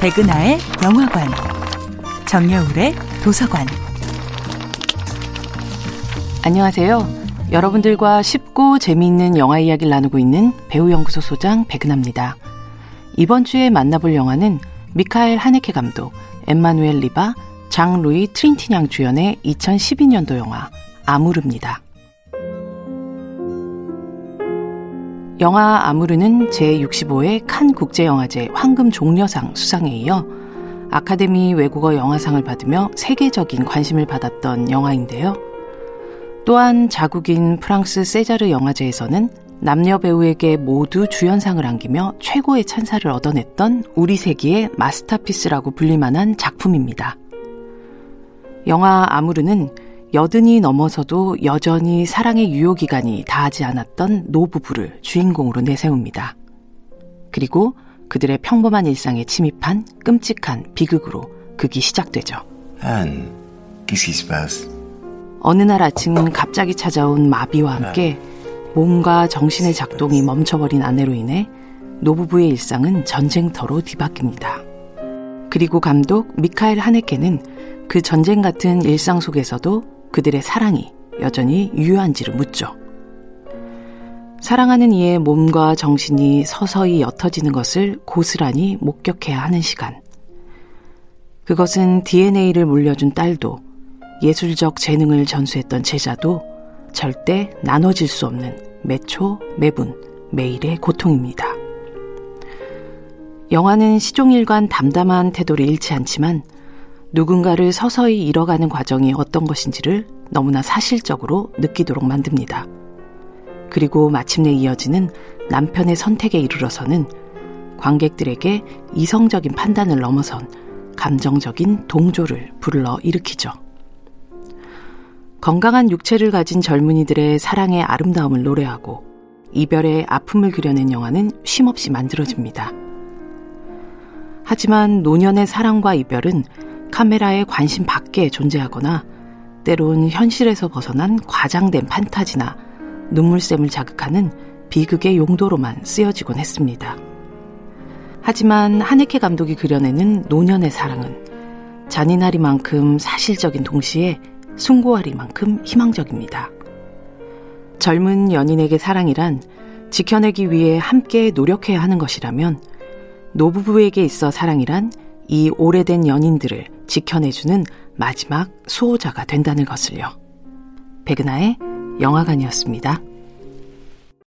백은하의 영화관, 정여울의 도서관. 안녕하세요. 여러분들과 쉽고 재미있는 영화 이야기를 나누고 있는 배우연구소 소장 백은하입니다. 이번 주에 만나볼 영화는 미카엘 하네케 감독, 엠마누엘 리바, 장 루이 트린티냥 주연의 2012년도 영화 아무르입니다. 영화 아무르는 제65회 칸 국제영화제 황금 종려상 수상에 이어 아카데미 외국어 영화상을 받으며 세계적인 관심을 받았던 영화인데요. 또한 자국인 프랑스 세자르 영화제에서는 남녀 배우에게 모두 주연상을 안기며 최고의 찬사를 얻어냈던 우리 세기의 마스터피스라고 불릴만한 작품입니다. 영화 아무르는 여든이 넘어서도 여전히 사랑의 유효기간이 다하지 않았던 노부부를 주인공으로 내세웁니다. 그리고 그들의 평범한 일상에 침입한 끔찍한 비극으로 극이 시작되죠. Passe? 어느 날 아침 갑자기 찾아온 마비와 함께 몸과 정신의 작동이 멈춰버린 아내로 인해 노부부의 일상은 전쟁터로 뒤바뀝니다. 그리고 감독 미카엘 하네케는 그 전쟁 같은 일상 속에서도 그들의 사랑이 여전히 유효한지를 묻죠. 사랑하는 이의 몸과 정신이 서서히 옅어지는 것을 고스란히 목격해야 하는 시간. 그것은 DNA를 물려준 딸도 예술적 재능을 전수했던 제자도 절대 나눠질 수 없는 매초, 매분, 매일의 고통입니다. 영화는 시종일관 담담한 태도를 잃지 않지만 누군가를 서서히 잃어가는 과정이 어떤 것인지를 너무나 사실적으로 느끼도록 만듭니다. 그리고 마침내 이어지는 남편의 선택에 이르러서는 관객들에게 이성적인 판단을 넘어선 감정적인 동조를 불러 일으키죠. 건강한 육체를 가진 젊은이들의 사랑의 아름다움을 노래하고 이별의 아픔을 그려낸 영화는 쉼없이 만들어집니다. 하지만 노년의 사랑과 이별은 카메라의 관심 밖에 존재하거나 때론 현실에서 벗어난 과장된 판타지나 눈물샘을 자극하는 비극의 용도로만 쓰여지곤 했습니다. 하지만 하네케 감독이 그려내는 노년의 사랑은 잔인하리만큼 사실적인 동시에 숭고하리만큼 희망적입니다. 젊은 연인에게 사랑이란 지켜내기 위해 함께 노력해야 하는 것이라면 노부부에게 있어 사랑이란 이 오래된 연인들을 지켜내주는 마지막 수호자가 된다는 것을요. 백은하의 영화관이었습니다.